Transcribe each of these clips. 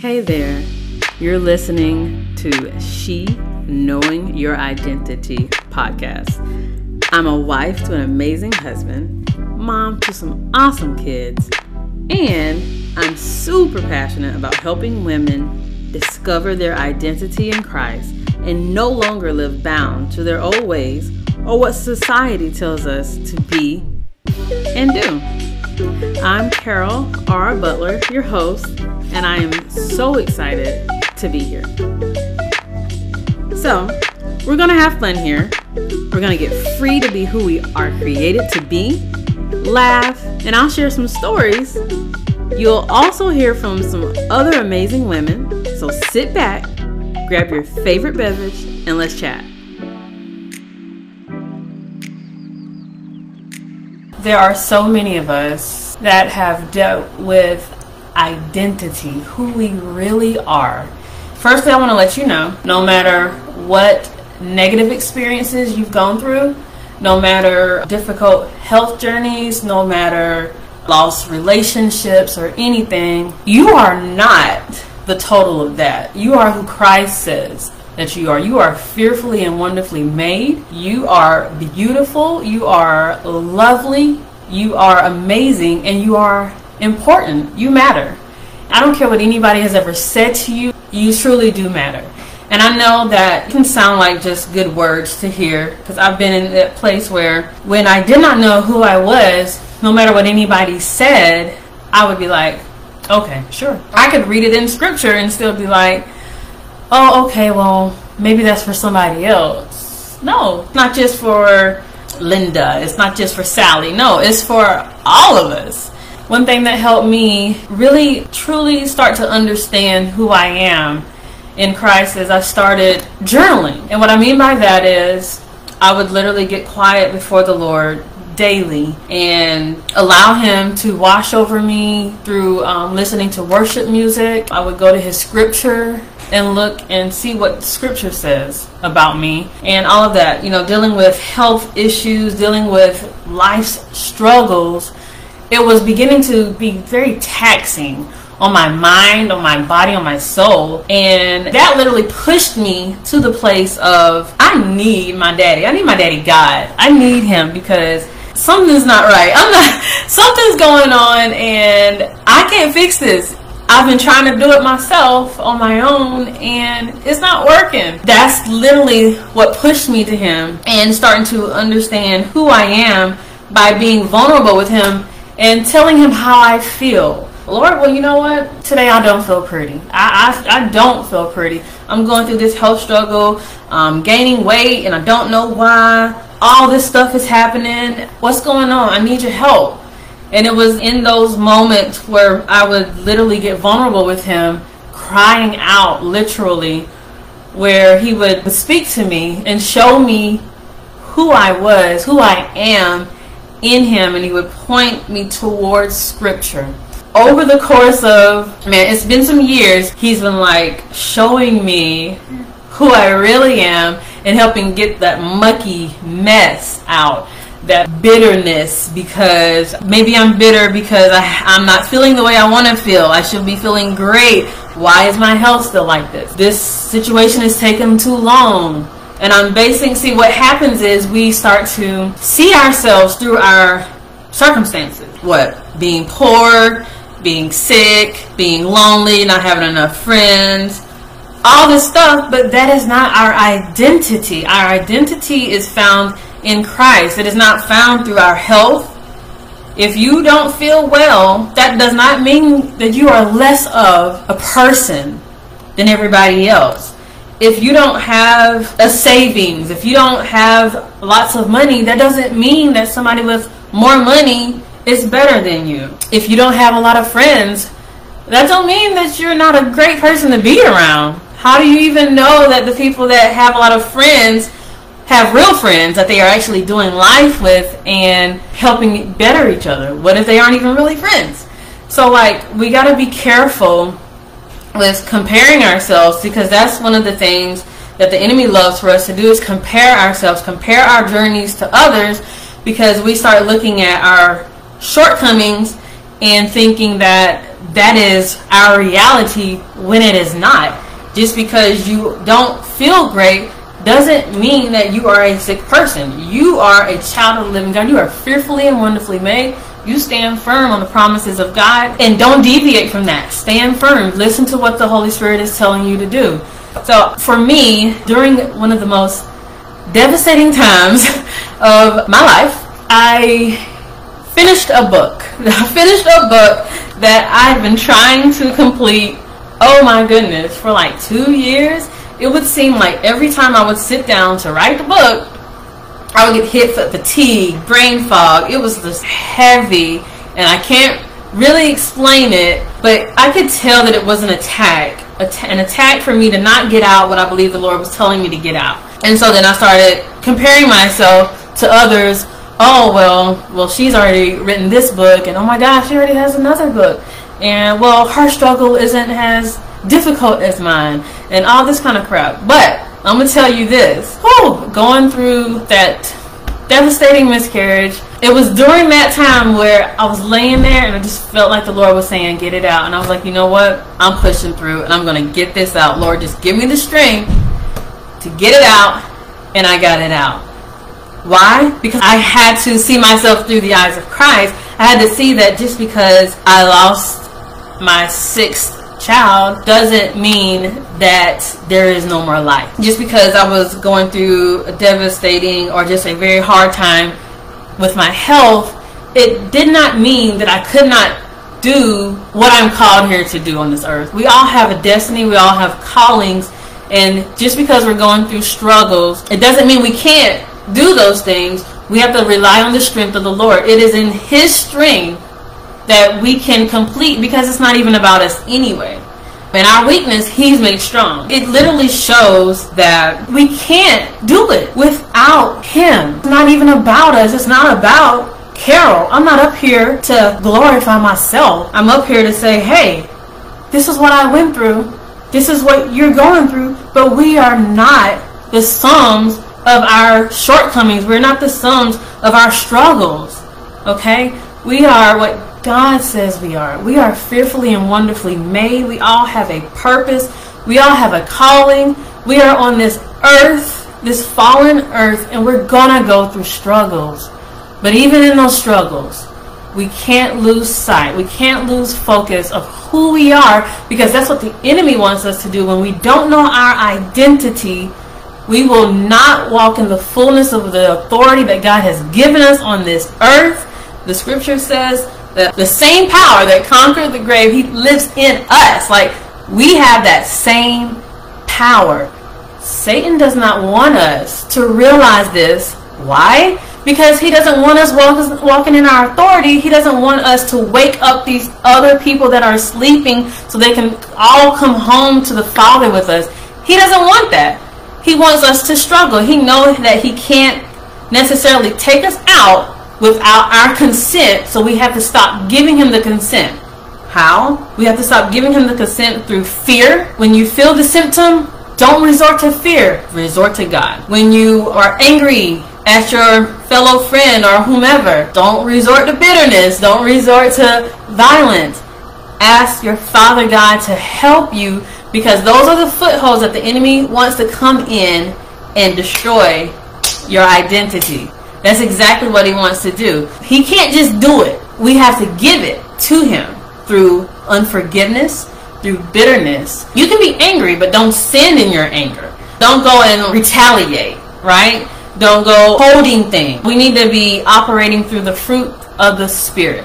Hey there, you're listening to She Knowing Your Identity podcast. I'm a wife to an amazing husband, mom to some awesome kids, and I'm super passionate about helping women discover their identity in Christ and no longer live bound to their old ways or what society tells us to be and do. I'm Carol R. Butler, your host, and I am so excited to be here. So, we're gonna have fun here. We're gonna get free to be who we are created to be, laugh, and I'll share some stories. You'll also hear from some other amazing women, so sit back, grab your favorite beverage, and let's chat. There are so many of us that have dealt with identity, who we really are. Firstly, I want to let you know no matter what negative experiences you've gone through, no matter difficult health journeys, no matter lost relationships or anything, you are not the total of that. You are who Christ says that you are. You are fearfully and wonderfully made. You are beautiful. You are lovely. You are amazing. And you are important. You matter. I don't care what anybody has ever said to you. You truly do matter. And I know that can sound like just good words to hear because I've been in that place where when I did not know who I was, no matter what anybody said, I would be like, okay, sure. I could read it in scripture and still be like, oh, okay, well, maybe that's for somebody else. No, not just for Linda. It's not just for Sally. No, it's for all of us. One thing that helped me really, truly start to understand who I am in Christ is I started journaling. And what I mean by that is I would literally get quiet before the Lord daily and allow Him to wash over me through um, listening to worship music. I would go to His scripture and look and see what scripture says about me and all of that. You know, dealing with health issues, dealing with life's struggles, it was beginning to be very taxing on my mind, on my body, on my soul. And that literally pushed me to the place of I need my daddy. I need my daddy God. I need him because something's not right. I'm not something's going on and I can't fix this. I've been trying to do it myself on my own and it's not working. That's literally what pushed me to him and starting to understand who I am by being vulnerable with him and telling him how I feel. Lord, well, you know what? Today I don't feel pretty. I, I, I don't feel pretty. I'm going through this health struggle, um, gaining weight, and I don't know why. All this stuff is happening. What's going on? I need your help. And it was in those moments where I would literally get vulnerable with him, crying out literally, where he would speak to me and show me who I was, who I am in him, and he would point me towards scripture. Over the course of, man, it's been some years, he's been like showing me who I really am and helping get that mucky mess out that bitterness because maybe I'm bitter because I, am not feeling the way I want to feel. I should be feeling great. Why is my health still like this? This situation is taking too long. And I'm basing, see, what happens is we start to see ourselves through our circumstances. What? Being poor, being sick, being lonely, not having enough friends, all this stuff, but that is not our identity. Our identity is found in Christ. It is not found through our health. If you don't feel well, that does not mean that you are less of a person than everybody else. If you don't have a savings, if you don't have lots of money, that doesn't mean that somebody with more money is better than you. If you don't have a lot of friends, that don't mean that you're not a great person to be around. How do you even know that the people that have a lot of friends have real friends that they are actually doing life with and helping better each other? What if they aren't even really friends? So, like, we got to be careful comparing ourselves because that's one of the things that the enemy loves for us to do is compare ourselves, compare our journeys to others because we start looking at our shortcomings and thinking that that is our reality when it is not. Just because you don't feel great doesn't mean that you are a sick person. You are a child of the living God. You are fearfully and wonderfully made. You stand firm on the promises of God and don't deviate from that. Stand firm. Listen to what the Holy Spirit is telling you to do. So, for me, during one of the most devastating times of my life, I finished a book. I finished a book that I've been trying to complete, oh my goodness, for like two years. It would seem like every time I would sit down to write the book, I would get hit with fatigue, brain fog. It was just heavy, and I can't really explain it, but I could tell that it was an attack, an attack for me to not get out what I believe the Lord was telling me to get out. And so then I started comparing myself to others. Oh well, well she's already written this book, and oh my gosh, she already has another book, and well her struggle isn't as difficult as mine, and all this kind of crap. But I'm gonna tell you this. Whew, going through that devastating miscarriage. It was during that time where I was laying there and I just felt like the Lord was saying, get it out. And I was like, you know what? I'm pushing through and I'm to get this out. Lord, just give me the strength to get it out. And I got it out. Why? Because I had to see myself through the eyes of Christ. I had to see that just because I lost my sixth child doesn't mean that there is no more life. Just because I was going through a devastating or just a very hard time with my health, it did not mean that I could not do what I'm called here to do on this earth. We all have a destiny, we all have callings, and just because we're going through struggles, it doesn't mean we can't do those things. We have to rely on the strength of the Lord. It is in His strength that we can complete because it's not even about us anyway. And our weakness, He's made strong. It literally shows that we can't do it without Him. It's not even about us. It's not about Carol. I'm not up here to glorify myself. I'm up here to say, hey, this is what I went through. This is what you're going through. But we are not the sums of our shortcomings. We're not the sums of our struggles. Okay? We are what God says we are. We are fearfully and wonderfully made. We all have a purpose. We all have a calling. We are on this earth, this fallen earth, and we're going to go through struggles. But even in those struggles, we can't lose sight. We can't lose focus of who we are because that's what the enemy wants us to do. When we don't know our identity, we will not walk in the fullness of the authority that God has given us on this earth. The scripture says that the same power that conquered the grave, he lives in us. Like we have that same power. Satan does not want us to realize this. Why? Because he doesn't want us walk, walking in our authority. He doesn't want us to wake up these other people that are sleeping so they can all come home to the Father with us. He doesn't want that. He wants us to struggle. He knows that he can't necessarily take us out without our consent, so we have to stop giving him the consent. How? We have to stop giving him the consent through fear. When you feel the symptom, don't resort to fear, resort to God. When you are angry at your fellow friend or whomever, don't resort to bitterness, don't resort to violence. Ask your Father God to help you because those are the footholds that the enemy wants to come in and destroy your identity. That's exactly what he wants to do. He can't just do it. We have to give it to him through unforgiveness, through bitterness. You can be angry, but don't sin in your anger. Don't go and retaliate, right? Don't go holding things. We need to be operating through the fruit of the Spirit.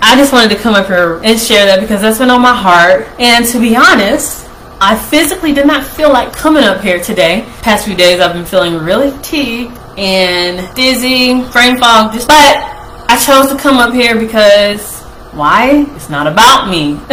I just wanted to come up here and share that because that's been on my heart. And to be honest, I physically did not feel like coming up here today. Past few days I've been feeling really fatigued and dizzy, brain fog. Just, but I chose to come up here because why? It's not about me.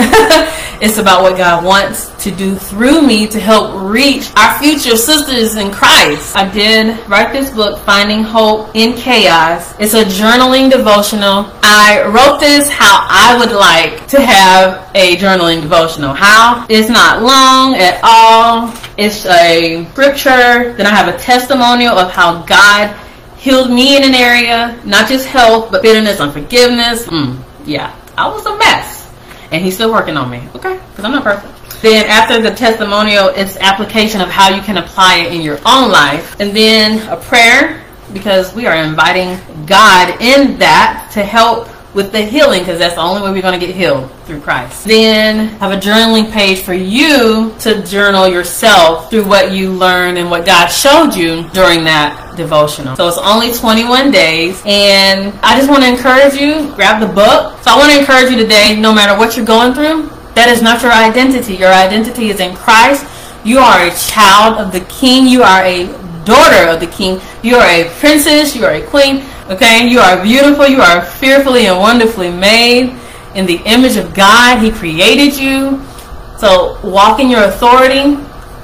it's about what God wants to do through me to help reach our future sisters in Christ. I did write this book, Finding Hope in Chaos. It's a journaling devotional. I wrote this how I would like to have a journaling devotional. How? It's not long at all. It's a scripture. Then I have a testimonial of how God healed me in an area, not just health, but bitterness, unforgiveness. Mm, yeah, I was a mess. and he's still working on me. Okay, because I'm not perfect. Then after the testimonial, it's application of how you can apply it in your own life, and then a prayer because we are inviting God in that to help with the healing because that's the only way we're going to get healed through Christ. Then have a journaling page for you to journal yourself through what you learned and what God showed you during that devotional. So it's only 21 days and I just want to encourage you, grab the book. So I want to encourage you today, no matter what you're going through, that is not your identity. Your identity is in Christ. You are a child of the King. You are a daughter of the King. You are a princess. You are a queen. Okay, you are beautiful. You are fearfully and wonderfully made in the image of God. He created you. So walk in your authority.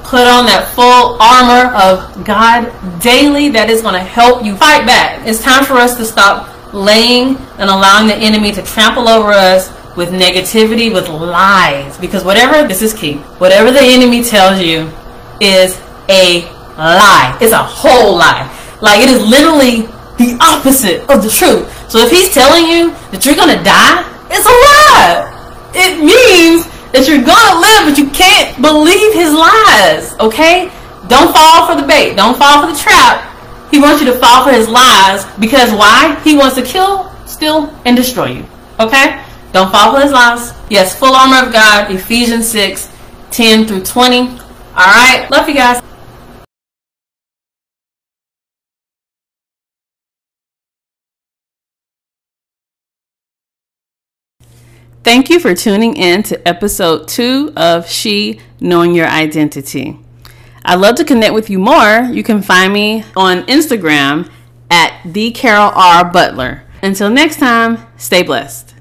Put on that full armor of God daily that is going to help you fight back. It's time for us to stop laying and allowing the enemy to trample over us with negativity, with lies. Because whatever, this is key, whatever the enemy tells you is a lie. It's a whole lie. Like it is literally the opposite of the truth. So if he's telling you that you're gonna die, it's a lie. It means that you're gonna live, but you can't believe his lies. Okay? Don't fall for the bait. Don't fall for the trap. He wants you to fall for his lies because why? He wants to kill, steal, and destroy you. Okay? Don't fall for his lies. Yes, full armor of God, Ephesians 6, 10 through 20. Alright, love you guys. Thank you for tuning in to episode two of She Knowing Your Identity. I'd love to connect with you more. You can find me on Instagram at the Carol R. Butler. Until next time, stay blessed.